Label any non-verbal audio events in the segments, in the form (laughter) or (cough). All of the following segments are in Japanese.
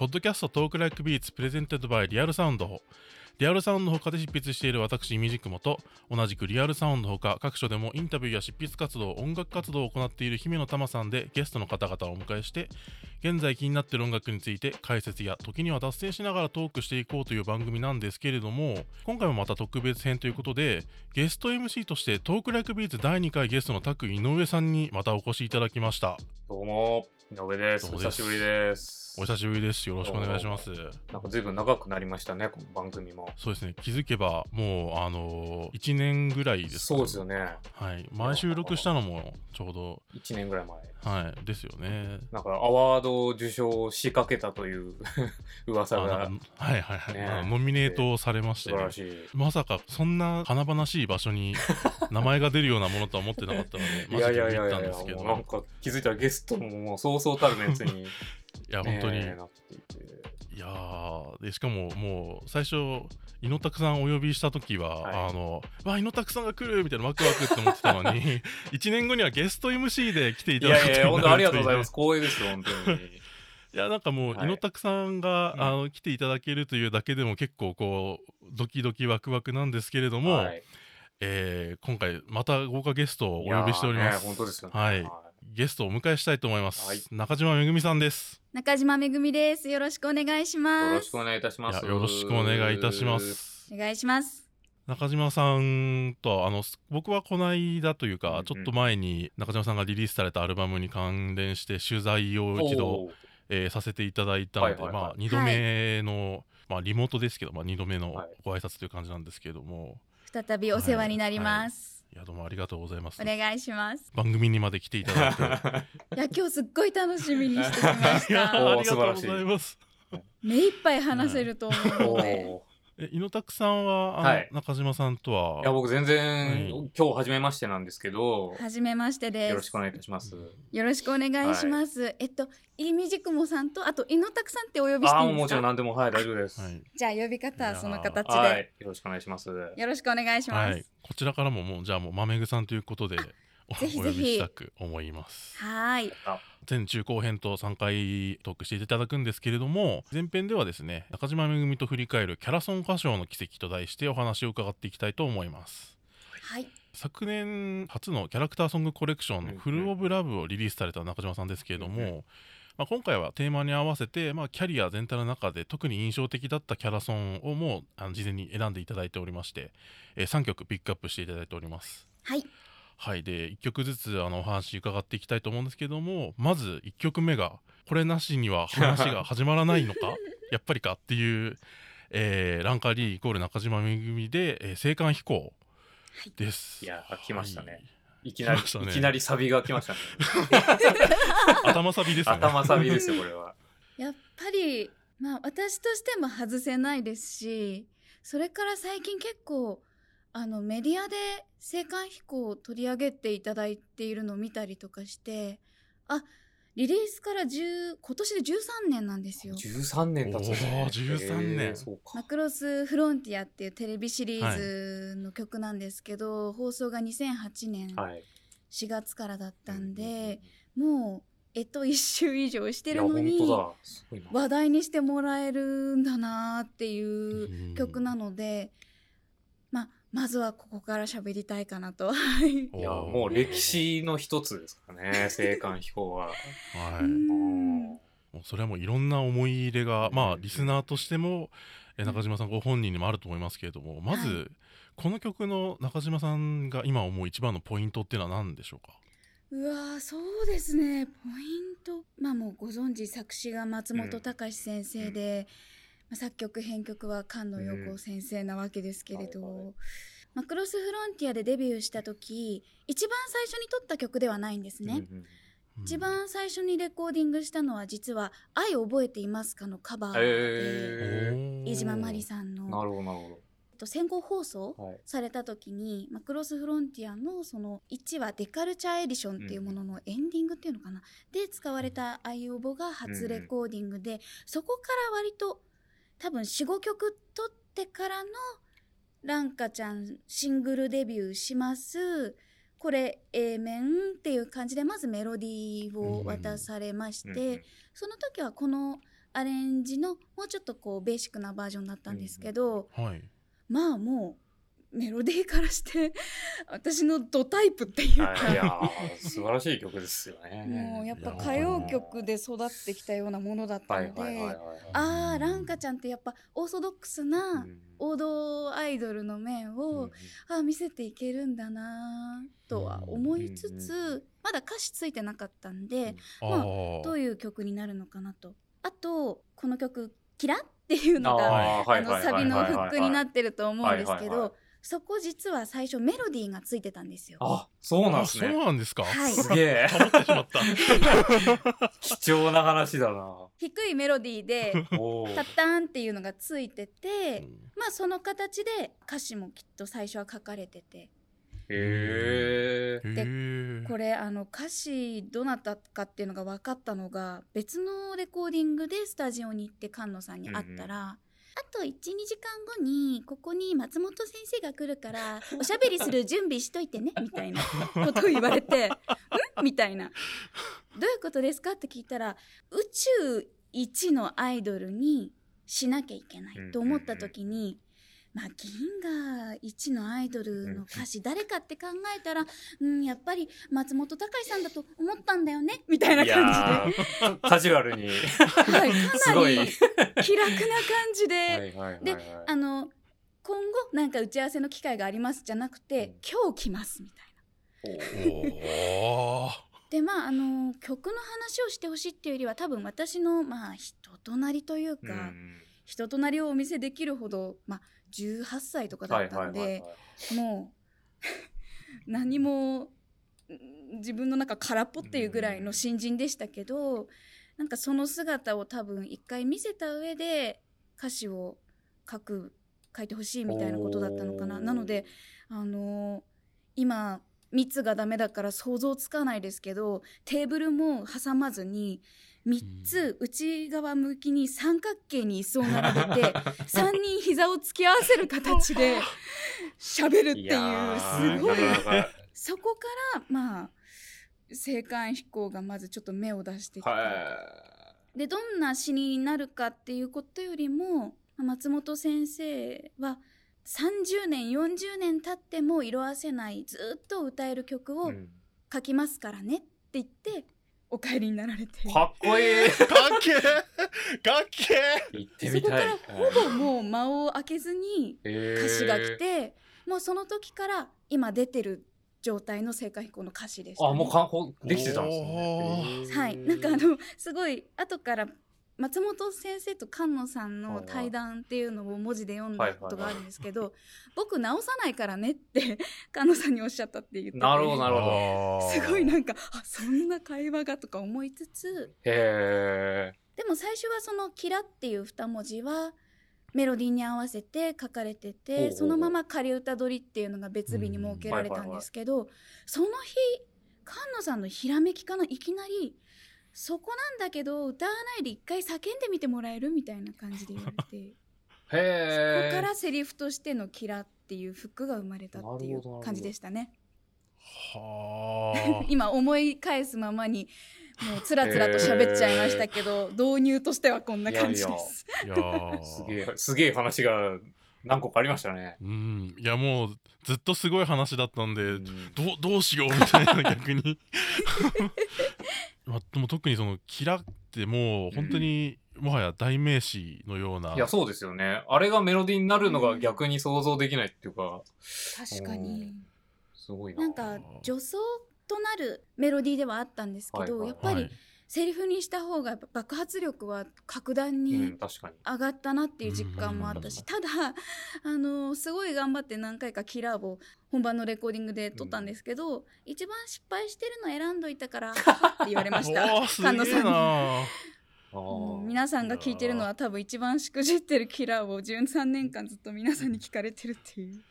ポッドキャスト Talk Like Beats presented by Real Sound。 Real Sound の他で執筆している私、ミジクモと、同じく Real Sound の他、各所でもインタビューや執筆活動、音楽活動を行っている姫乃たまさんでゲストの方々をお迎えして、現在気になっている音楽について解説や時には脱線しながらトークしていこうという番組なんですけれども、今回もまた特別編ということで、ゲスト MC として Talk Like Beats 第2回ゲストの Taku Inoue さんにまたお越しいただきました。どうも、井上です。ですお久しぶりです。お久しぶりです。よろしくお願いします。なんか随分長くなりましたね、この番組も。そうですね、気づけばもう、あのー、1年ぐらいですかそうですよね。はい、前収録したのもちょうど、1年ぐらい前。はい、ですよね。なんかアワード受賞しかけたという (laughs) 噂あがはいはいはい、ねノミネートされまして、ね。まさかそんな華々しい場所に (laughs) 名前が出るようなものとは思ってなかったので、マ (laughs) いやいジでビビやいやいやったんですけど、もうなんか気づいたらゲストももうそうそうたるメンツに、いや、本当に、ねなっていて。いやーでしかももう最初、猪拓さんお呼びした時は、はいあの、わ、猪拓さんが来るみたいなワクワクって思ってたのに、(laughs) 1年後にはゲスト MC で来ていいただくやいやいや、本当ありがとうございます。す。光栄ですよ、本当に。(laughs) いやなんかもう、はい猪拓さんが、うんあの来ていただけるというだけでも結構こうドキドキワクワクなんですけれども、はいえー今回また豪華ゲストをお呼びしております、ね本当ですよね。はいゲストをお迎えしたいと思います、はい中島めぐみさんです中島めぐみです。よろしくお願いします。よろしくお願いいたしいます。やよろしくお願いいたしますお願いします。中島さんとあの僕はこの間というか、うんうんちょっと前に中島さんがリリースされたアルバムに関連して取材を一度、えーさせていただいたので、はいはいはいまあ、2度目の、まあ、リモートですけど、まあ、2度目のはいご挨拶という感じなんですけれども、再びお世話になります。い、やどうもありがとうございますお願いします。番組にまで来ていただいて (laughs) いや、今日すっごい楽しみにしてきました。ありがとうございます目いっぱい話せると思うので。え猪拓さんははい中島さんとは？いや僕全然、はい今日初めましてなんですけど、はじめましてです。よろしくお願いいたします。よろしくお願いします。えっと、イミジクモさんと、あと、イノタクさんってお呼びしてああいいんですか？もちろん何でもはい大丈夫です。はいじゃあ、呼び方はその形で、はいよろしくお願いします。よろしくお願いします。はい、こちらからももうじゃあもうまめぐさんということでおぜひぜひお呼びしたく思いますはーい。前中後編と3回トークしていただくんですけれども前編ではですね中島めぐみと振り返るキャラソン歌唱の奇跡と題してお話を伺っていきたいと思いますはい。昨年初のキャラクターソングコレクションの「フル・オブ・ラブ」をリリースされた中島さんですけれども、まあ、今回はテーマに合わせて、まあ、キャリア全体の中で特に印象的だったキャラソンをもうあの事前に選んでいただいておりまして、えー3曲ピックアップしていただいております。はい。はい、で1曲ずつあのお話伺っていきたいと思うんですけどもまず1曲目がこれなしには話が (laughs) 始まらないのかやっぱりかっていう、えーランカーリーイコール中島めぐみで「えー青函飛行」です。いや来ましたねはいいきなり、来ましたねいきなりサビが来ましたね。(laughs) 頭サビですね。頭サビですよこれは。やっぱりまあ私としても外せないですしそれから最近結構あのメディアで青函飛行を取り上げていただいているのを見たりとかしてあリリースから10今年で13年なんですよ。13年経つね。おー13年へーそうかマ。クロスフロンティアっていうテレビシリーズの曲なんですけど、放送が2008年はい。4月からだったんで、もうえっと一周以上してるのに。話題にしてもらえるんだなっていう曲なので、まあ、まずはここから喋りたいかなと。は (laughs) いやもう歴史の一つですからね。(laughs) 青函飛行は。はい、うもんうそれはもういろんな思い入れが、うん。まあリスナーとしてもえ中島さんご本人にもあると思いますけれどもまず、はこの曲の中島さんが今思う一番のポイントっていうのは何でしょうか？うわーそうですね。ポイント。まあもうご存知作詞が松本隆先生で、まあ、作曲編曲は菅野陽子先生なわけですけれど、はいはいマクロスフロンティアでデビューした時一番最初に撮った曲ではないんですね、うんうん一番最初にレコーディングしたのは実は「愛を覚えていますか?」のカバーで、へ飯島まりん。さんのなるほどなるほえっと先行放送ど。はい。された時にマクロスフロンティアのその1話デカルチャーエディションっていうもののエンディングっていうのかな、で使われた「アイオボ」が初レコーディングで、そこから割と多分45曲取ってからの「ランカちゃんシングルデビューします」これ A 面っていう感じでまずメロディーを渡されまして、その時はこのアレンジのもうちょっとこうベーシックなバージョンだったんですけど、はい。まあもうメロディーからして (laughs) 私のドタイプっていうか、はい。いやー素晴らしい曲ですよね。もうやっぱ歌謡曲で育ってきたようなものだったはいので。ああランカちゃんってやっぱオーソドックスなうん。王道アイドルの面を、うんああ見せていけるんだなとは思いつつ、うんまだ歌詞ついてなかったんで、あまあー。どういう曲になるのかなと。あとこの曲「キラ」っていうのがあのサビのフはいックになってると思うんですけはいはいはいどそこ実は最初メロディーがついてたんですよ。あそうなんあですそうね。なんですか？はい。すげえ。ハモってしまった。(laughs) 貴重な話だな。低いメロディーでタッターンっていうのがついててまあその形で歌詞もきっと最初は書かれてて。へえ。へー。これあの歌詞どなたかっていうのが分かったのが別のレコーディングでスタジオに行って菅野さんに会ったら、あと12時間後にここに松本先生が来るから (laughs) おしゃべりする準備しといてねみたいなことを言われて「(laughs) ん?」みたいな「どういうことですか?」って聞いたら宇宙一のアイドルにしなきゃいけないと思った時に。まあ、銀河一のアイドルの歌詞誰かって考えたら、うん、やっぱり松本隆さんだと思ったんだよねみたいない感やー。カジュアルに。じで、はい、すごい。かなり気楽な感じで、であの今後なんか打ち合わせの機会がありますじゃなくて、うん。今日来ますみたいな。でまああの曲の話をしてほしいっていうよりは多分私のまあ人となりというか、うん人となりをお見せできるほど、まあ、18歳とかだはいったんで。もう (laughs) 何もん自分の中空っぽっていうぐらいの新人でしたけどなんかその姿を多分一回見せた上で歌詞を書く書いてほしいみたいなことだったのかな。なのであのー今密がダメだから想像つかないですけどテーブルも挟まずに3つ内側向きに三角形に椅子を並べて3人膝を突き合わせる形で (laughs) 喋るっていうーすごい。そこからまあ青函飛行がまずちょっと目を出してきて、はでどんな詩になるかっていうことよりも松本先生は30年40年経っても色あせないずっと歌える曲い。をうん。書きますからねって言ってお帰りになられてかっこいい。かっけーかっけ行ってそみたい。こからほぼもう間を空けずに歌詞が来へて、もうその時から今出てる状態の聖火飛行の歌詞でした、ね。ーあもうかんほできてたんですおね。へーはい、なんかあのすごい後から松本先生と菅野さんの対談っていうのを文字で読んだことがあるんですけど、僕直さないからねって (laughs) 菅野さんにおっしゃったって言ってて。なるほどーなるほど。すごいなんかあそんな会話がとか思いつつ。へえ。でも最初はその「キラ」っていう二文字はメロディーに合わせて書かれててそのまま仮歌取りっていうのが別日に設けられたんですけどその日菅野さんのひらめきかないきなり「そこなんだけど歌わないで一回叫んでみてもらえる?」みたいな感じで言われて (laughs) そこ。からセリフとしての「キラ」っていう服が生まれたっていう感じでしたね。はあ (laughs) 今思い返すままにもうつらつらと喋っちゃいましたけど、(laughs) 導入としてはこんな感じです。いやーすげえすげえ話が何個かありましたね。うんいやもうずっとすごい話だったんで、うんどうどうしようみたいな逆にまあでも特にその「キラ」ってもう本当にもはや代名詞のようないやそうですよね。あれがメロディーになるのが逆に想像できないっていうか確かに。すごいな。なんか女装となるメロディーではあったんですけど、はいはいやっぱりセリフにした方が爆発力は格段うんに。上がったなっていう実感もあったし、うんただ (laughs) あのすごい頑張って何回かキラーを本番のレコーディングで撮ったんですけど、一番失敗してるの選んどいたから (laughs) って言われました菅野さんに。皆さんが聞いてるのは多分一番しくじってるキラーを13年間ずっと皆さんに聞かれてるっていう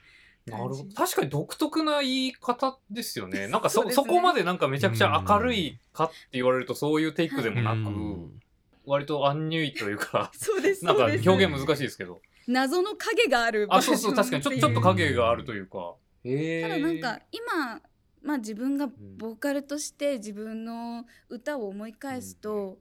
なるほど。確かに独特な言い方ですよね。(laughs) なんかそね。そこまでなんかめちゃくちゃ明るいかって言われるとそういうテイクでもなく、うん。割とアンニュイというか (laughs) そうですなんかそうです。表現難しいですけど。謎の影があるあそうそう確かに。ちょちょっと影があるというか。ただなんか今、まあ、自分がボーカルとして自分の歌を思い返すと、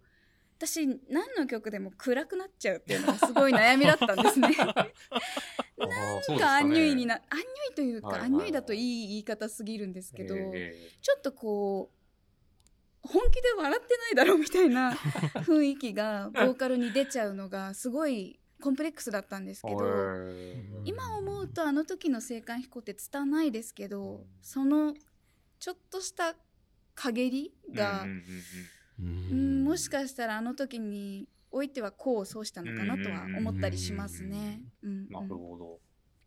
私何の曲でも暗くなっちゃうっていうのがすごい悩みだったんですね。(laughs) あーそうですかアンニュイにななアンニュイというか、はいはい。はいアンニュイだといい言い方すぎるんですけど、えちょっとこう本気で笑ってないだろうみたいな (laughs) 雰囲気がボーカルに出ちゃうのがすごいコンプレックスだったんですーけど、え今思うとあの時の青函飛行って拙いですけど、うん。そのちょっとした陰りが、うんもしかしたらあの時においては功を奏したのかなとは思ったりしますね。なるほど。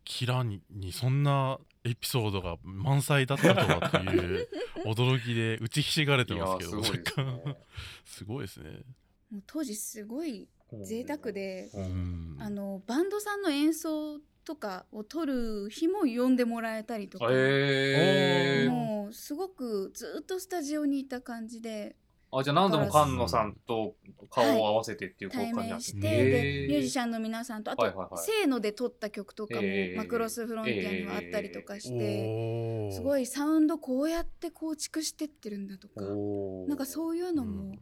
キラににそんなエピソードが満載だったとはという驚きで打ちひしがれてますけどすごいですね。すごいですね。もう当時すごい贅沢で、あのバンドさんの演奏とかを撮る日も呼んでもらえたりとか、えー、もうすごくずっとスタジオにいた感じであじゃあ何度も菅野さんと顔を合わせてっていう感じ対なんですね。面して、でミュージシャンの皆さんとあと、はいはいはい。せーので撮った曲とかも、えー。マクロスフロンティアにはあったりとかして、すごいサウンドこうやって構築してってるんだとかなんかそういうのうもん。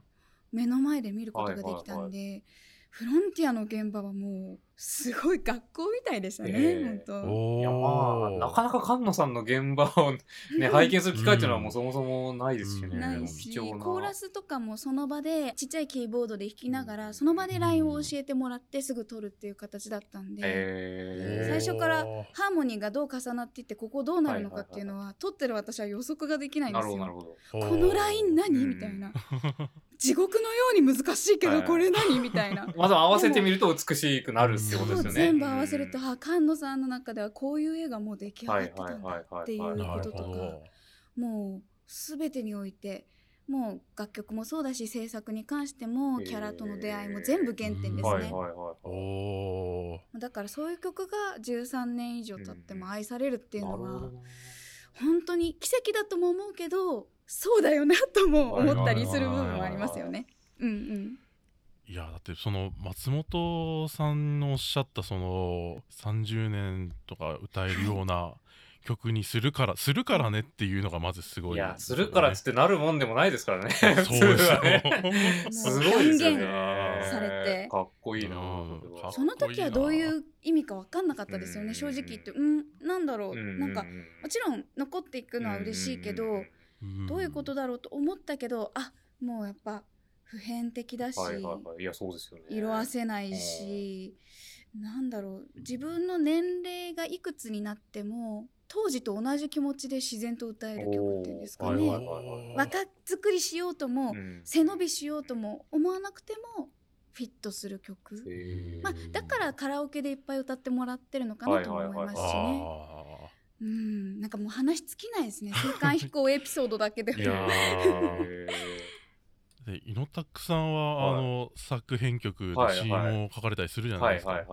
目の前で見ることができたんで、フロンティアの現場はもうすごい学校みたいでしたね、えー本当。いやまあなかなか菅野さんの現場を、ね、(laughs) 拝見する機会っていうのはもうそもそもないですしね。うんないしコーラスとかもその場でちっちゃいキーボードで弾きながらその場でラインを教えてもらってすぐ取るっていう形だったんで、えー。最初からハーモニーがどう重なっていってここどうなるのかっていうのは取ってる私は予測ができないんなですよ。るほどなるほど。このライン何？うん。みたいな。地獄のように難しいけはい。どこれ何？みたいな。(laughs) まず合わせてみると美しくなるってことですよね。全部合わせると、うんあ菅野さんの中ではこういう絵がもう出来上がってたんだっていうこととか。もう全てにおいてもう楽曲もそうだし制作に関してもキャラとの出会いも全部原点ですはいね、はいはい。おーだからそういう曲が13年以上経っても愛されるっていうのはなるほどな本当に奇跡だとも思うけどそうだよなとも思ったりする部分もありますよね。うんうんいやだってその松本さんのおっしゃったその30年とか歌えるような曲にするからするからねっていうのがまずすごいいや、するからっつってなるもんでもないですからね。そうですね。すごいですよね。されて。かっこいいなうん。その時はどういう意味か分かんなかったですようん。ね正直言って。うん。なんだろう。うん。なんかもちろん残っていくのは嬉しいけどん。どういうことだろうと思ったけどあもうやっぱ普遍的だし、はいはいはい。いや、そうですよね。色あせないし、なんだろう。自分の年齢がいくつになっても当時と同じ気持ちで自然と歌える曲っていうんですかね、はいはいはい若作りしようとも、うん。背伸びしようとも思わなくてもフィットする曲、まあ、だからカラオケでいっぱい歌ってもらってるのかなとも思いますしね、あうん。なんかもう話尽きないですね。(laughs) 青函飛行エピソードだけでい (laughs) やーへーで猪拓さんは、はい。あの作編曲ではいはい。CM を書かれたりするじゃーないですか。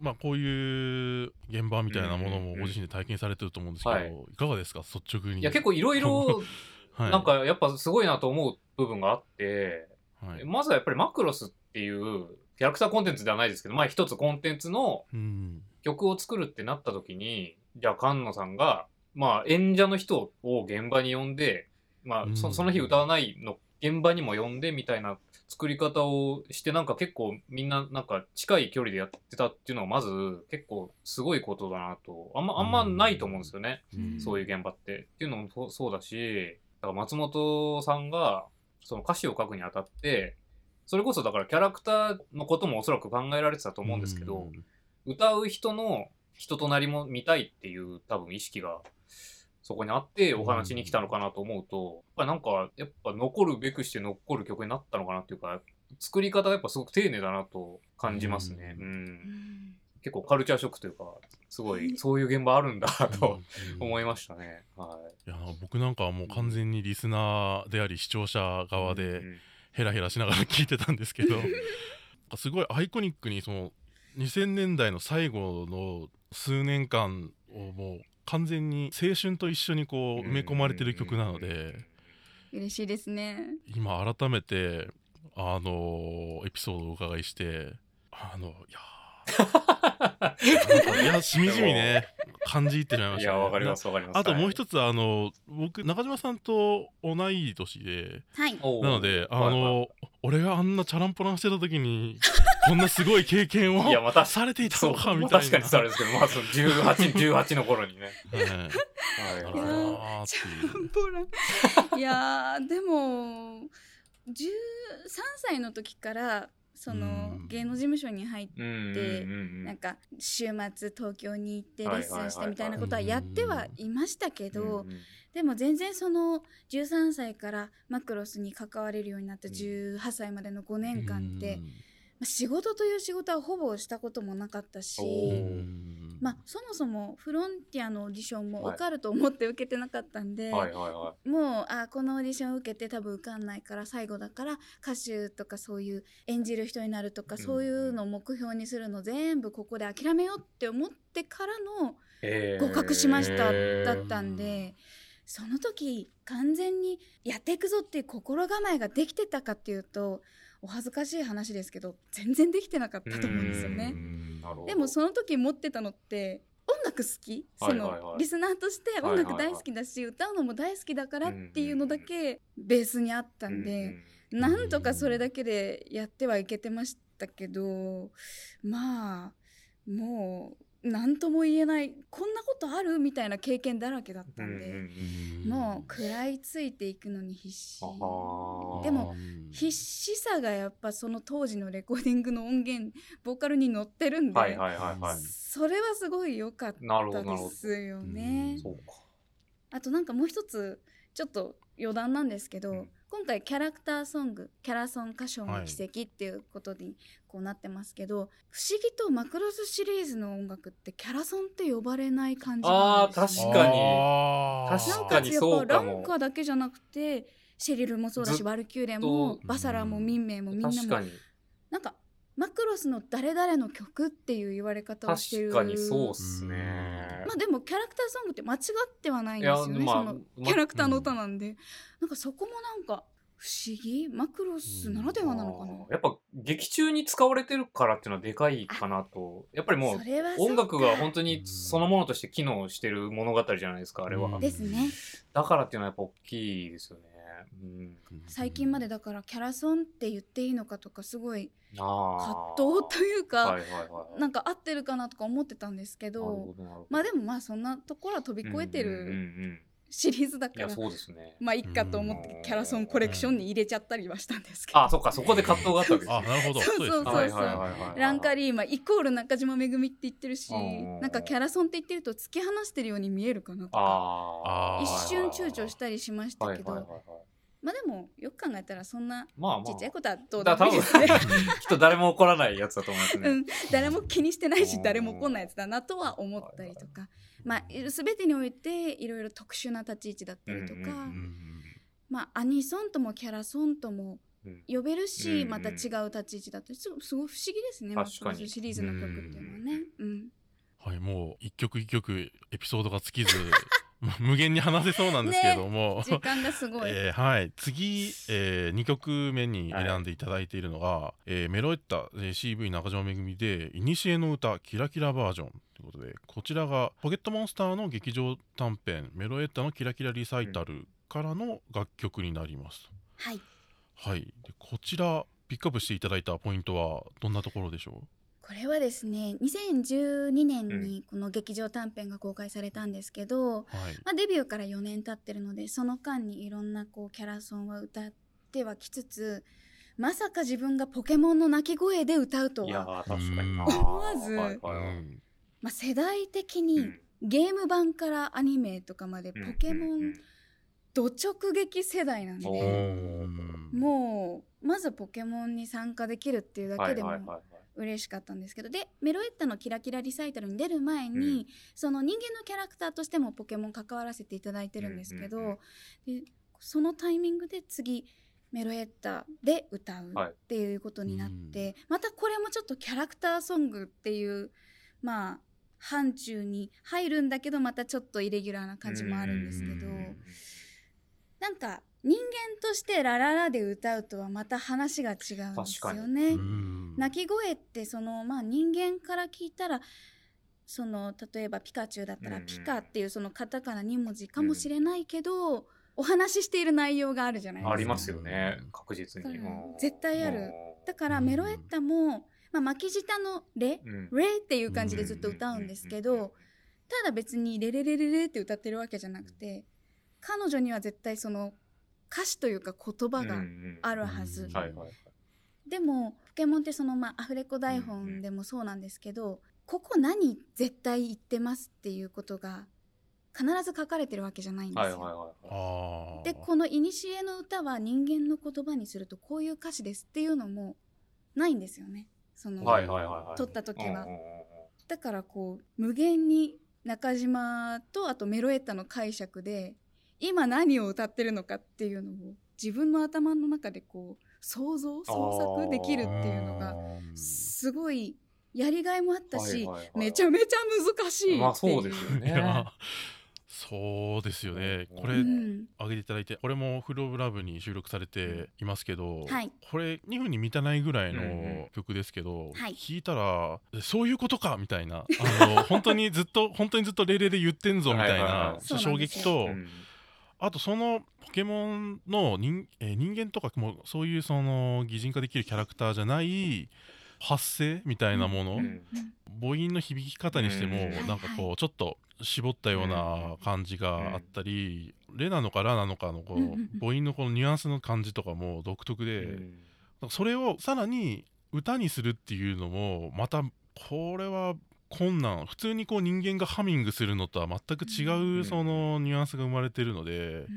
まあこういう現場みたいなものもうんうんうんご自身で体験されてると思うんですけど、はい。い、かがですか？率直に。いや、結構いろいろ、(laughs) はい、なんかやっぱすごいなと思う部分があって、はい、まずはやっぱりマクロスっていうキャラクターコンテンツではないですけど、まあ一つコンテンツのうん。曲を作るってなった時に、じゃあ菅野さんが、まあ演者の人を現場に呼んで、まあその日歌わないの現場にも呼んでみたいな作り方をしてなんか結構みんななんか近い距離でやってたっていうのはまず結構すごいことだなと。あんまあんまないと思うんですよね、うん。そういう現場って。っていうのもそうそうだしだから松本さんがその歌詞を書くにあたってそれこそだからキャラクターのこともおそらく考えられてたと思うんですけど、歌う人の人となりも見たいっていう多分意識がそこにあってお話に来たのかなと思うと、やっぱなんかやっぱ残るべくして残る曲になったのかなっていうか作り方がやっぱすごく丁寧だなと感じますね、ううん。うん。結構カルチャーショックというかすごいそういう現場あるんだとうん。思いましたね、はい。や僕なんかはもう完全にリスナーであり視聴者側い、でうんヘラヘラしながら聞いてたんですけどすごいアイコニックにその2000年代の最後の数年間をもう完全に青春と一緒にこう埋め込まれてる曲なので。嬉しいですね。今改めてあのエピソードをお伺いしてあのいやいやしみじみね感じってしまいました、ね。いや、わかります、わかります。あともうつ。一つ、あの、僕、中島さんと同い年で、はい。なので、あはいの、俺があんなチャランポランしてた時に、(laughs) こんなすごい経験をいやまたされていたのか、みまあたいな。確かにそうですけど、まあ、その18、18の頃にね。(laughs) はいはいなるはいほどはいなーっていう。ポランいやーでも13歳の時からそのうん。芸能事務所に入ってなんか週末東京に行ってレッスンしてみたいなことはやってはいましたけどでも全然その13歳からマクロスに関われるようになったうん。18歳までの5年間って仕事という仕事はほぼしたこともなかったしまあそもそもフロンティアのオーディションもはい。受かると思って受けてなかったんで、はいはいはもうあこのオーディション受けて多分受かんないから最後だから歌手とかそういう演じる人になるとか、うんそういうのを目標にするの全部ここで諦めようって思ってからの合格しましただったんでその時完全にやっていくぞっていう心構えができてたかっていうとお恥ずかしい話ですけど全然できてなかったと思うんですよねでもその時持ってたのって音楽好き、そのリスナーとして音楽大好きだし、歌うのも大好きだからっていうのだけベースにあったんで、うんなんとかそれだけでやってはいけてましたけどまあもう何とも言えないこんなことある？みたいな経験だらけだったんで、もう食らいついていくのに必死。でも必死さがやっぱその当時のレコーディングの音源ボーカルに乗ってるんで。それはすごい良かった。ですよね。あとなんかもう一つちょっと余談なんですけど、うん今回キャラクターソングキャラソン歌唱の奇跡っていうことにこうなってますけど、不思議とマクロスシリーズの音楽ってキャラソンって呼ばれない感じなんですよあー確かに。確かにやっそうかも。ぱランカだけじゃなくてシェリルもそうだしワルキューレもとバサラもミンメイもみんなも確かに。なんかマクロスの誰々の曲っていう言われ方をしてる確かにそうっすね。まあでもキャラクターソングって間違ってはないんですよね、まあそのま (laughs) キャラクターの歌なんで、なんかそこもなんか不思議マクロスならではなのかな、あーやっぱ劇中に使われてるからっていうのはでかいかなと。やっぱりもう音楽が本当にそのものとして機能してる物語じゃないですか、あれは。うん。ですね。だからっていうのはやっぱ大きいですよね。うん。最近までだからキャラソンって言っていいのかとかすごいあ葛藤というか、はいはいはい。なんか合ってるかなとか思ってたんですけどまあでもまあそんなところは飛び越えてるんシリーズだから。まあいっかと思ってキャラソンコレクションに入れちゃったりはしたんですけど、あ、そっか、そこで葛藤があったわけですあ、ね。なるほど。そうそうそうはいはいはいはいはいランカリーマイコール中島めぐみって言ってるしうんなんかキャラソンって言ってると突き放してるように見えるかなとかああ。一瞬躊躇したりしましたけど、はいはいはいはいまあでもよく考えたらそんな。ちっちゃいことはどうでだ多分もいいですね。(laughs) きっと誰も怒らないやつだと思いますね。うん、誰も気にしてないしうん。誰も怒んないやつだなとは思ったりとか、まあ全てにおいていろいろ特殊な立ち位置だったりとか、うんうんうんまあアニソンともキャラソンともうん。呼べるし、うんまた違う立ち位置だったりすごすごい不思議ですね。確かに。シリーズの曲っていうのはね。うん。はい、もう一曲一曲エピソードが尽きず (laughs) 無限に話せそうなんですけれども、時間がすごい。えーはい。次、え2曲目に選んでいただいているのが、えーメロエッタ、えー CV 中島めぐみで「いにしえの歌キラキラバージョン」ということでこちらがポケットモンスターの劇場短編「メロエッタのキラキラリサイタル」からの楽曲になります。はい。はい、でこちらピックアップしていただいたポイントはどんなところでしょこれはですね2012年にこの劇場短編が公開されたんですけど、うはい。まあ、デビューから4年経ってるのでその間にいろんなこうキャラソンは歌ってはきつつまさか自分がポケモンの鳴き声で歌うとは。思わずまあ、世代的うにん。ゲーム版からアニメとかまでポケモンど直撃世代なんで、もうまずポケモンに参加できるっていうだけでもはいはいはいはい嬉しかったんですけどでメロエッタのキラキラリサイタルに出る前に、うん。その人間のキャラクターとしてもポケモン関わらせていただいてるんですけど、うんうんでそのタイミングで次メロエッタで歌うはい。っていうことになって、またこれもちょっとキャラクターソングっていうまあ範疇に入るんだけどまたちょっとイレギュラーな感じもあるんですけどうん。なんか人間として「ラララ」で歌うとはまた話が違うんですよね。うん。鳴き声ってそのまあ人間から聞いたらその例えばピカチュウだったらうん。ピカっていうそのカタカナ2文字かもしれないけど、お話ししている内容があるじゃないですか。ありますよね。うん。確実に、絶対ある。だからメロエッタも、まあ、巻き舌の「レ」うん「レ」っていう感じでずっと歌うんですけどただ別に「レレレレレ」って歌ってるわけじゃなくて彼女には絶対その歌詞というか言葉があるはず、でもポケモンってその、まあ、アフレコ台本でもそうなんですけど、ここ何絶対言ってますっていうことが必ず書かれてるわけじゃないんですよ。でこの「いにしえの歌」は人間の言葉にするとこういう歌詞ですっていうのもないんですよね。そのはいはいはいはい。撮った時は。うんうんうん。だからこう無限に中島とあとメロエッタの解釈で今何を歌ってるのかっていうのを自分の頭の中でこう想像創作できるっていうのがすごいやりがいもあったし、はいはいはい。めちゃめちゃ難しいっていう。まあそうですよね。(laughs) そうですよね。これ、うん上げていただいて、これもフローブラブに収録されていますけど、はい。これ2分に満たないぐらいうんうん。の曲ですけど、はい。聞いたら、そういうことかみたいな、あの本当にずっと、本当にずっとレレで言ってんぞみたいはいはいなはいあとそのポケモンの人,、えー人間とかもそういうその擬人化できるキャラクターじゃない発声みたいなもの、うん。母音の響き方にしても、うんなんかこうちょっと絞ったような感じがあったり、レなのかラなのかのこう、母音のこのニュアンスの感じとかも独特で、うん。それをさらに歌にするっていうのもまたこれは困難普通にこう人間がハミングするのとは全く違ううんそのニュアンスが生まれてるので、うん。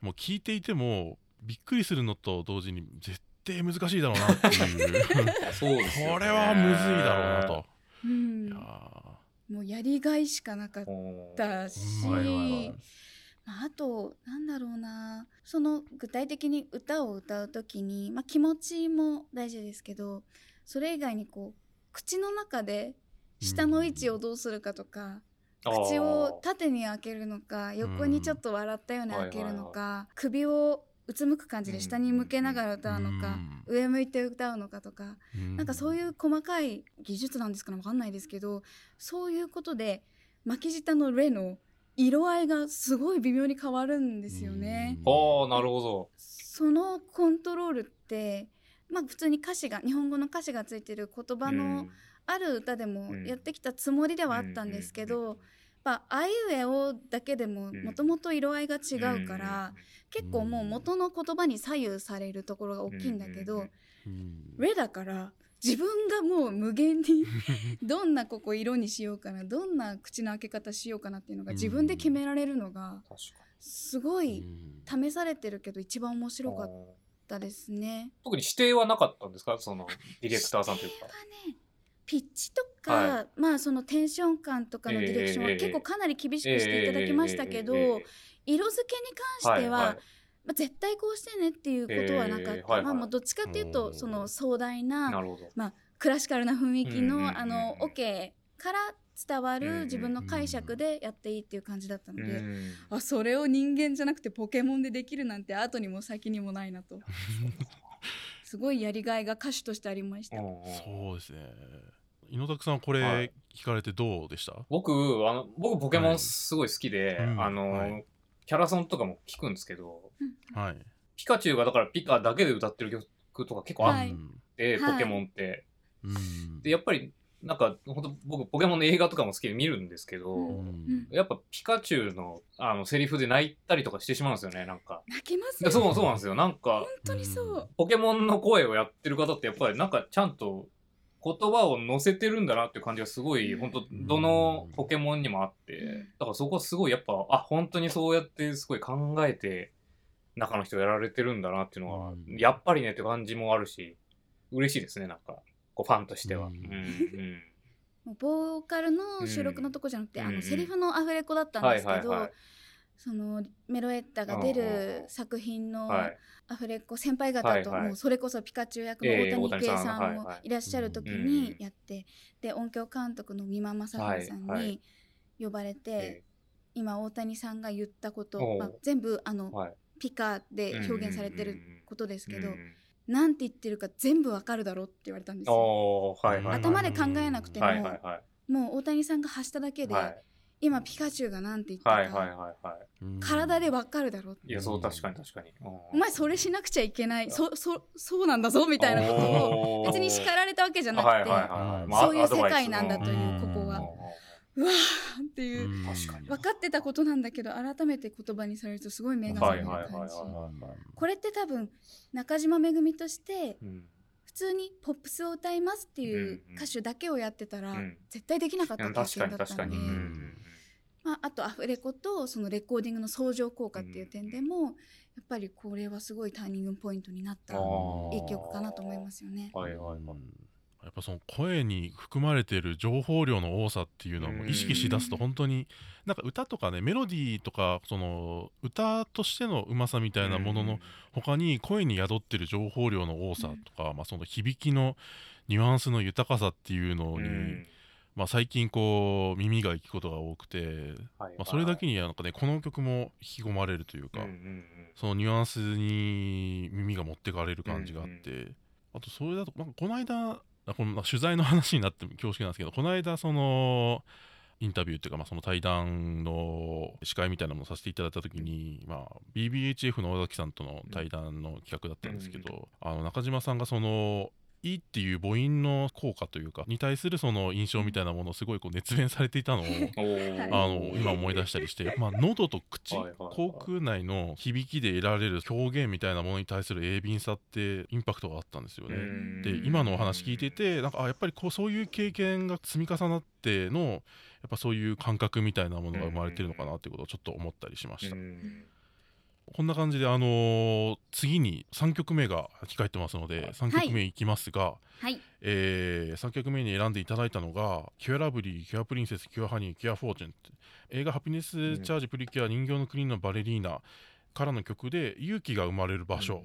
もう聞いていてもびっくりするのと同時に絶対難しいだろうなっていう。(laughs) これはむずいだろうなと。うん。いやー。もうやりがいしかなかっうん。たし、あ、あとなんだろうなその具体的に歌を歌う時に、まあ、気持ちも大事ですけどそれ以外にこう口の中で下の位置をどうするかとか、口を縦に開けるのか横にちょっと笑ったように開けるのか、首をうつむく感じで下に向けながら歌うのか、上向いて歌うのかとか、なんかそういう細かい技術なんですかねわかんないですけどそういうことで巻き舌の「レ」の色合いがすごい微妙に変わるんですよね。ああなるほど。そのコントロールってまあ普通に歌詞が日本語の歌詞がついてる言葉のある歌でもうん。やってきたつもりではあったんですけど、やっぱ「あいうえお」だけでもうん。もともと色合いが違うから、結構もう元の言葉に左右されるところが大きいんだけど、レだから自分がもう無限に (laughs) どんなここ色にしようかなどんな口の開け方しようかなっていうのが自分で決められるのがすごい試されてるけど一番面白かっにたですね。特に指定はなかったんですか？そのディレクターさんというか。これはねピッチとか、はまあそのテンション感とかのディレクションはええ結構かなり厳しくしていただきましたけど、色付けに関しては、はいはい。まあ、絶対こうしてねっていうことはなかった、ええはいはい。まあ、もうどっちかっていうとうんその壮大ななるほど。クラシカルな雰囲気うんうんうんうん。のあのオケから伝わうんうんる自分の解釈でやっていいっていう感じだったので、うん。あそれを人間じゃなくてポケモンでできるなんて後にも先にもないなと (laughs) すごいやりがいが歌手としてありました。そうですね。井野拓さんこはれい。聞かれてどうでした、僕あの僕ポケモンすごい好きで、はい。うん。あの、はい。キャラソンとかも聞くんですけどはい。ピカチュウがだからピカだけで歌ってる曲とか結構あって、はい。ポケモンって。うん。でやっぱりなんか本当僕ポケモンの映画とかも好きで見るんですけど、うん。うん。やっぱピカチュウのあのセリフで泣いたりとかしてしまうんですよねなんか。泣きますでよそうそうなんですよ。なんか本当にそう。ポケモンの声をやってる方ってやっぱりなんかちゃんと言葉を乗せてるんだなっていう感じがすごい本当どのポケモンにもあって。だからそこはすごいやっぱあ本当にそうやってすごい考えて中の人やられてるんだなっていうのはうん。やっぱりねって感じもあるし嬉しいですねなんかこうファンとしては。ううんん。うん (laughs) ボーカルの収録のとこじゃなくて、あのうん。うんセリフのアフレコだったんはいですけど、はいはいそのメロエッタが出る作品のはい。アフレコ先輩方と、もうそれこそピカチュウ役のええ大谷圭さんもいらっしゃる時うんにやって、で音響監督の三間正文さんに呼ばれて、え今大谷さんが言ったことまあ、全部あの、ーはい。ピカで表現されてることですけど、うんうんなんて言ってるか全部わかるだろって言われたんですよ。はいはいはい。頭で考えなくても、はいはいはい。もう大谷さんが発しただけで、はい。今ピカチュウがなんて言ったか、はいはいはいはうん体でわかるだろうい。いや、そう、確かに確かに。お前それしなくちゃいけない。そそそうなんだぞみたいなことをを別に叱られたわけじゃなくて、はいはいはいはい。まあそういう世界なんだといううん。ここはうわーっていう、うん。確かに。分かってたことなんだけど改めて言葉にされるとすごい目が覚める感じ。これって多分中島めぐみとしてうん。普通にポップスを歌いますっていう歌手だけをやってたら、うん。絶対できなかった経験だったんで、まあ、あとアフレコとそのレコーディングの相乗効果っていう点でも、やっぱりこれはすごいターニングポイントになったあー。いい曲かなと思いますよね。はいはいはい。やっぱその声に含まれている情報量の多さっていうのを意識しだすと本当になんか歌とかねメロディーとかその歌としてのうまさみたいなものの他に声に宿ってる情報量の多さとか、まあ、その響きのニュアンスの豊かさっていうのに、うん。まあ、最近こう耳が行くことが多くて、はい。まあ、それだけになんかねこの曲も引き込まれるというか、そのニュアンスに耳が持ってかれる感じがあって、あとそれだとなんかこの間あこのまあ取材の話になって恐縮なんですけどこの間そのインタビューっていうか、まあ、その対談の司会みたいなのもさせていただいた時に、まあ、BBHF の尾崎さんとの対談の企画だったんですけど、あの中島さんがそのいいっていう母音の効果というかに対するその印象みたいなものをすごいこう熱弁されていたのを (laughs) あの今思い出したりして、まあ、喉と口口腔内の響きで得られる表現みたいなものに対する鋭敏さってインパクトがあったんですよね。うん。で今のお話聞いててなんかあやっぱりこうそういう経験が積み重なってのやっぱそういう感覚みたいなものが生まれてるのかなっていうことをちょっと思ったりしました。うんこんな感じで、あのー次に3曲目が控えてますので3曲目いきますが、はい、え3曲目に選んでいただいたのが「キュアラブリー」「キュアプリンセス」「キュアハニー」「キュアフォーチュン」って映画「ハピネスチャージプリキュア人形の国のバレリーナ」からの曲で勇気が生まれる場所、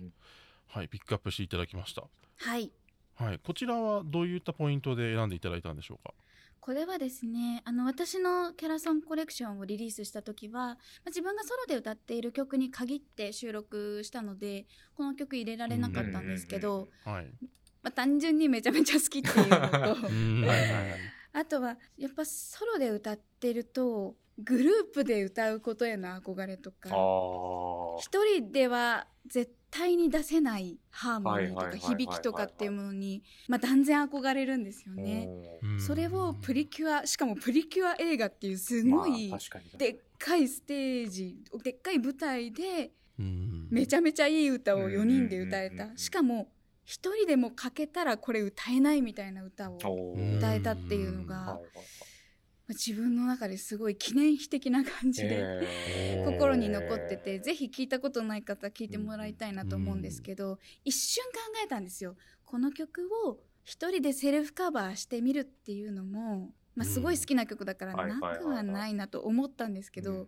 はい、ピックアップしていただきました、はい、はい、こちらはどういったポイントで選んでいただいたんでしょうか？これはですねあの私のキャラソンコレクションをリリースした時は、まあ自分がソロで歌っている曲に限って収録したのでこの曲入れられなかったんですけど、はい。まあ、単純にめちゃめちゃ好きっていうのとあとはやっぱソロで歌ってるとグループで歌うことへの憧れとか一人では絶対に出せないハーモニーとか響きとかっていうものに、まあ、断然憧れるんですよね。それをプリキュアしかもプリキュア映画っていうすごいでっかいステージでっかい舞台でうん。めちゃめちゃいい歌を4人で歌えた。しかも一人でもかけたらこれ歌えないみたいな歌を歌えたっていうのがはいはいはい自分の中ですごい記念碑的な感じでえー。心に残っててぜひ聞いたことない方聞いてもらいたいなと思うんですけど一瞬考えたんですよ。この曲を一人でセルフカバーしてみるっていうのも、まあ、すごい好きな曲だからうんなくはないなと思ったんですけど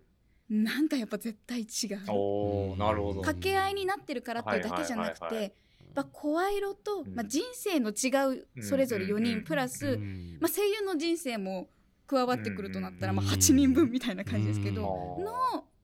なんかやっぱ絶対違う。おーなるほど。掛け合いになってるからっていうだけじゃなくてやっぱ声色と、うん。まあ、人生の違うそれぞれ4うん人プラス、うん。まあ、声優の人生も加わってくるとなったら、うんまあ、8人分みたいな感じですけど、うん。の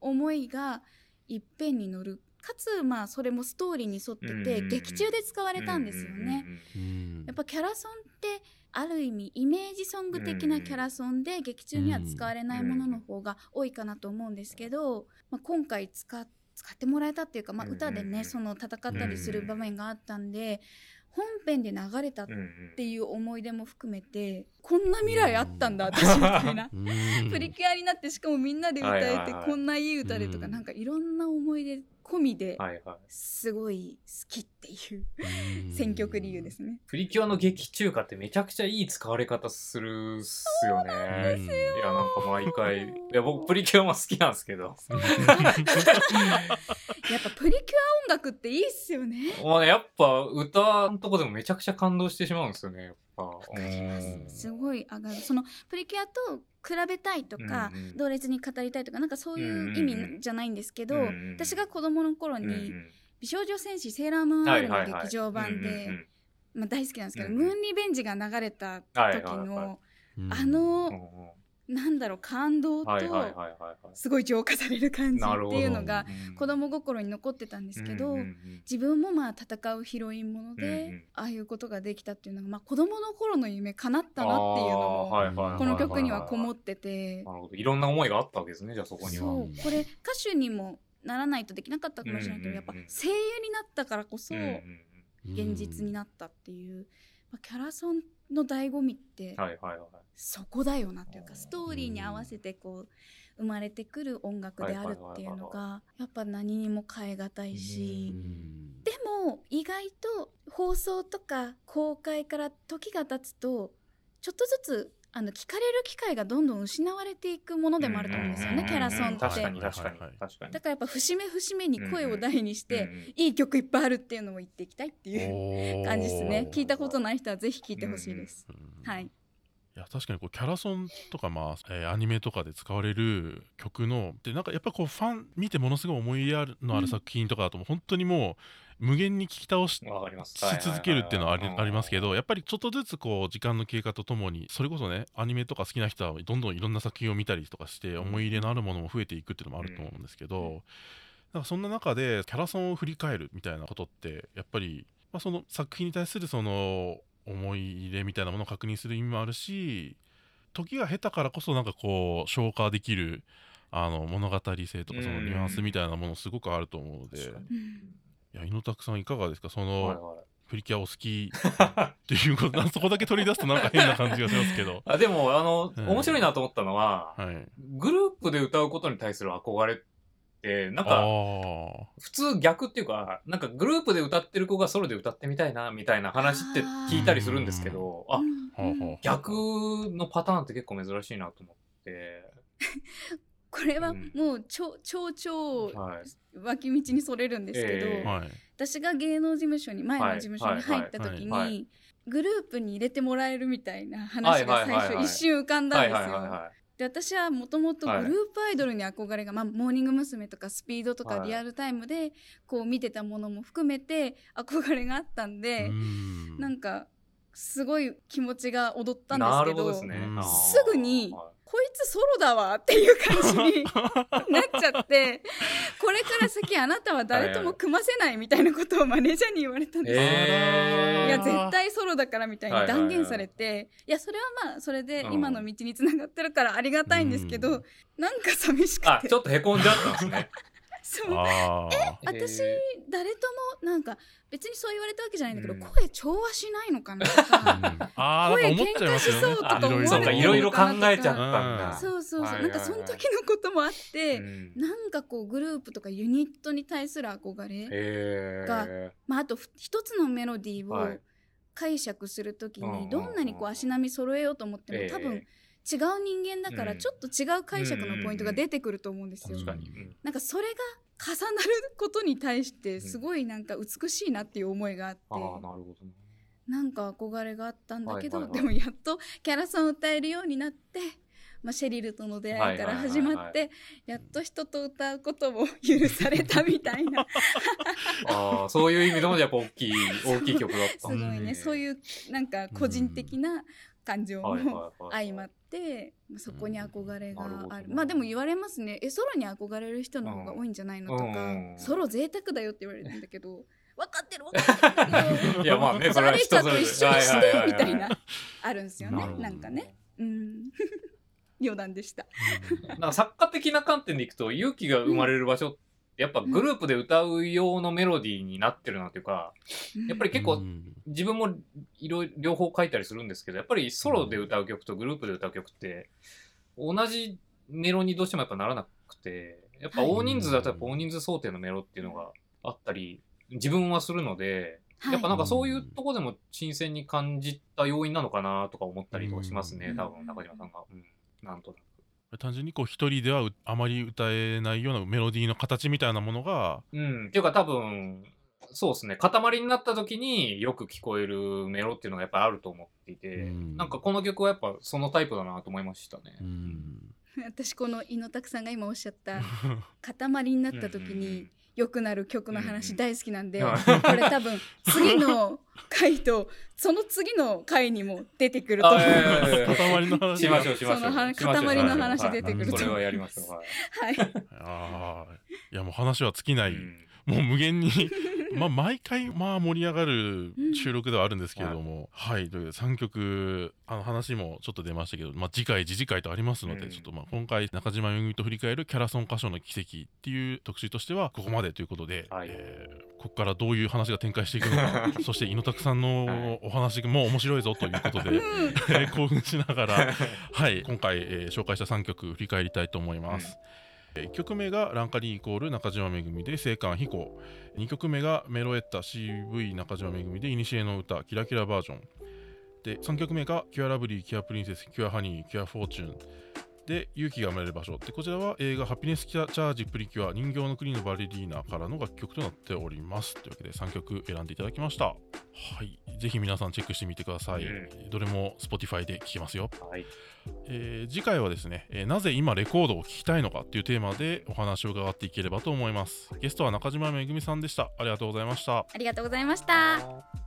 思いがいっぺんに乗る。かつまあそれもストーリーに沿ってて、うん劇中で使われたんですよね。うんやっぱキャラソンってある意味イメージソング的なキャラソンで劇中には使われないものの方が多いかなと思うんですけど、まあ、今回使っ使ってもらえたっていうか、まあ、うん歌でね、うん。その戦ったりする場面があったんで、本編で流れたっていう思い出も含めてこんな未来あったんだ私みたいな。うん。(laughs) プリキュアになってしかもみんなで歌えて、はいはいはい。こんないい歌でとか、うん。なんかいろんな思い出込みではいはいすごい好きっていううん選曲理由ですね。プリキュアの劇中歌ってめちゃくちゃいい使われ方するっすよね。うんいや、なんか毎回。いや、僕、プリキュアも好きなんですけど。(laughs) やっぱプリキュア音楽っていいっすよね。もうね、やっぱ歌のとこでもめちゃくちゃ感動してしまうんですよね、やっぱ。わかりますうんすごい上がるそのプリキュアと比べたいとか、うんうん。同列に語りたいとかなんかそういう意味じゃないんですけど、うんうん私が子供の頃に、うんうん。美少女戦士セーラームーン R の劇場版でうんまあ大好きなんですけど、うんうん。ムーンリベンジが流れた時はいはいはい。あのなんだろう感動と。すごい浄化される感じ。っていうのがうん子供心に残ってたんですけど、自分もまあ戦うヒロインもので、ああいうことができたっていうのが、まあ、子供の頃の夢叶ったなっていうのも、この曲にはこもってて、なるほど。いろんな思いがあったわけですね、じゃあそこには。そうこれ歌手にもならないとできなかったかもしれないけど、やっぱ声優になったからこそ現実になったっていう、まあ、キャラソンの醍醐味ってうんはいはいはい。そこだよなっていうかうんストーリーに合わせてこう生まれてくる音楽であるっていうのがやっぱ何にも変え難いし。でも意外と放送とか公開から時が経つとちょっとずつあの聞かれる機会がどんどん失われていくものでもあると思うんですよね、うキャラソンって。確かに確かに。だからやっぱ節目節目に声を大にして、いい曲いっぱいあるっていうのを言っていきたいっていう感じですね。聞いたことない、人はぜひ聞いてほしいです、うん。はいいや確かにこうキャラソンとか、まあえーアニメとかで使われる曲のでなんかやっぱこうファン見てものすごい思い入れあるのある作品とかだともう本当にもう無限に聞き倒しわかります。し続けるっていうのはありますけどやっぱりちょっとずつこう時間の経過とともにそれこそねアニメとか好きな人はどんどんいろんな作品を見たりとかして思い入れのあるものも増えていくっていうのもあると思うんですけど、なんかそんな中でキャラソンを振り返るみたいなことってやっぱり、まあ、その作品に対するその思い入れみたいなものを確認する意味もあるし時が経たからこそなんかこう消化できるあの物語性とかそのニュアンスみたいなものすごくあると思うので、いや猪拓さんいかがですか？その、プリキュアお好きっていうことそこだけ取り出すとなんか変な感じがしますけど。(laughs) あでも、あの、うん。面白いなと思ったのは、はい。グループで歌うことに対する憧れって、なんあか、あ普通逆っていうか、なんかグループで歌ってる子がソロで歌ってみたいな、みたいな話って聞いたりするんですけど、あう、ん。ほうほう逆のパターンって結構珍しいなと思って、(laughs) これはうん。もう超超。脇道にそれるんですけど、ええ。はい。私が芸能事務所に前の事務所に入った時にグループに入れてもらえるみたいな話が最初一瞬浮かんだんはいですよ。はいはいはで私はもともとグはいループアイドルに憧れが、まあ、モーニング娘。とかスピードとかはいリアルタイムでこう見てたものも含めて憧れがあったんで、うんなんかすごい気持ちが踊ったい。んですけどねすぐにはこいつソロだわっていう感じに (laughs) なっちゃってこれから先あなたは誰とも組ませないみたいなことをマネージャーに言われたんです。よ。えー。いや絶対ソロだからみたいにはいはいはい断言されて、いやそれはまあそれでうん。今の道につながってるからありがたいんですけど、うん。なんか寂しくあ、てちょっとへこんじゃったんですね。そう。あー。私え誰ともなんか別にそう言われたわけじゃないんだけど、うん。声調和しないのかなとか (laughs) 声喧嘩しそうとかー思われていろいろ考えちゃったんだ。そうそうそう、なんかその時のこともあって、うん。なんかこうグループとかユニットに対する憧れ、えがー。まあ、あとふ一つのメロディーをはい。解釈するときうんうんうんにどんなにこう足並み揃えようと思ってもええ。多分違う人間だからうん。ちょっと違う解釈のポイントが出てくると思うんですよ。確かに。うん。なんかそれが重なることに対してすごいなんか美しいなっていう思いがあって、ああ、なるほどね。なんか憧れがあったんだけど、でもやっとキャラソンを歌えるようになって、まあ、シェリルとの出会いから始まって、はいはい。はいやっと人と歌うことも許されたみたいな。(laughs) ああ、そういう意味でもやっぱ大きい、大きい曲だった (laughs) すごいね、そうういうなんか個人的な感情も相まってそこに憧れがある。まあでも言われますね。えソロに憧れる人の方が多いんじゃないのとかうん。ソロ贅沢だよって言われるんだけど分かってる分かってるいやまあねそれは誰人それぞれ。かと一緒にしてみたいなあるんですよね。なんかね。うん。(laughs) 余談でした。なんか作家的な観点でいくと勇気が生まれる場所ってやっぱグループで歌う用のメロディーになってるなというか、やっぱり結構うん。自分もいろいろ両方書いたりするんですけどやっぱりソロで歌う曲とグループで歌う曲って同じメロにどうしてもやっぱならなくてやっぱ大人数だとやっぱ大人数想定のメロっていうのがあったり自分はするのではい。やっぱなんかそういうとこでも新鮮に感じた要因なのかなとか思ったりとかしますね、うん。多分中島さんが、うん、なんとなく。単純にこう一人ではうあまり歌えないようなメロディーの形みたいなものがうん、っていうか多分そうですね。塊になった時によく聞こえるメロっていうのがやっぱあると思っていて、うん。なんかこの曲はやっぱそのタイプだなと思いましたね。うん。(laughs) 私この猪拓さんが今おっしゃった塊になった時に良くなる曲の話うんうん。大好きなんで、はいこれ多分 (laughs) 次の回とその次の回にも出てくると思う。あいやいやいやいや。塊の話しましょう。しましょう。塊の話はい。出てくるとそれはやりましょう。はい。はい。あーいやもう話は尽きない、うん (laughs) もう無限に。(laughs) まあ毎回まあ盛り上がる収録ではあるんですけれども、はい、という3曲あの話もちょっと出ましたけど、まあ、次回次次回とありますので、うん。ちょっとまあ今回中島めぐみと振り返るキャラソン歌唱の奇跡っていう特集としてはここまでということで、はい。えーここからどういう話が展開していくのか (laughs) そして猪拓さんのお話も面白いぞということで、えー興奮しながらはい、今回、えー紹介した3曲振り返りたいと思います。1曲目がランカリーイコール中島めぐみで青函飛行。2曲目がメロエッタ CV 中島めぐみでイニシエの歌キラキラバージョン。で3曲目がキュアラブリーキュアプリンセスキュアハニーキュアフォーチュン。で勇気が生まれる場所。でこちらは映画ハピネスチャージプリキュア人形の国のバレリーナからの楽曲となっております。というわけで3曲選んでいただきました。はい。ぜひ皆さんチェックしてみてください、うどれも Spotify で聴けますよ。はい。えー次回はですね、えーなぜ今レコードを聴きたいのかっていうテーマでお話を伺っていければと思います。ゲストは中島めぐみさんでした。ありがとうございました。ありがとうございました。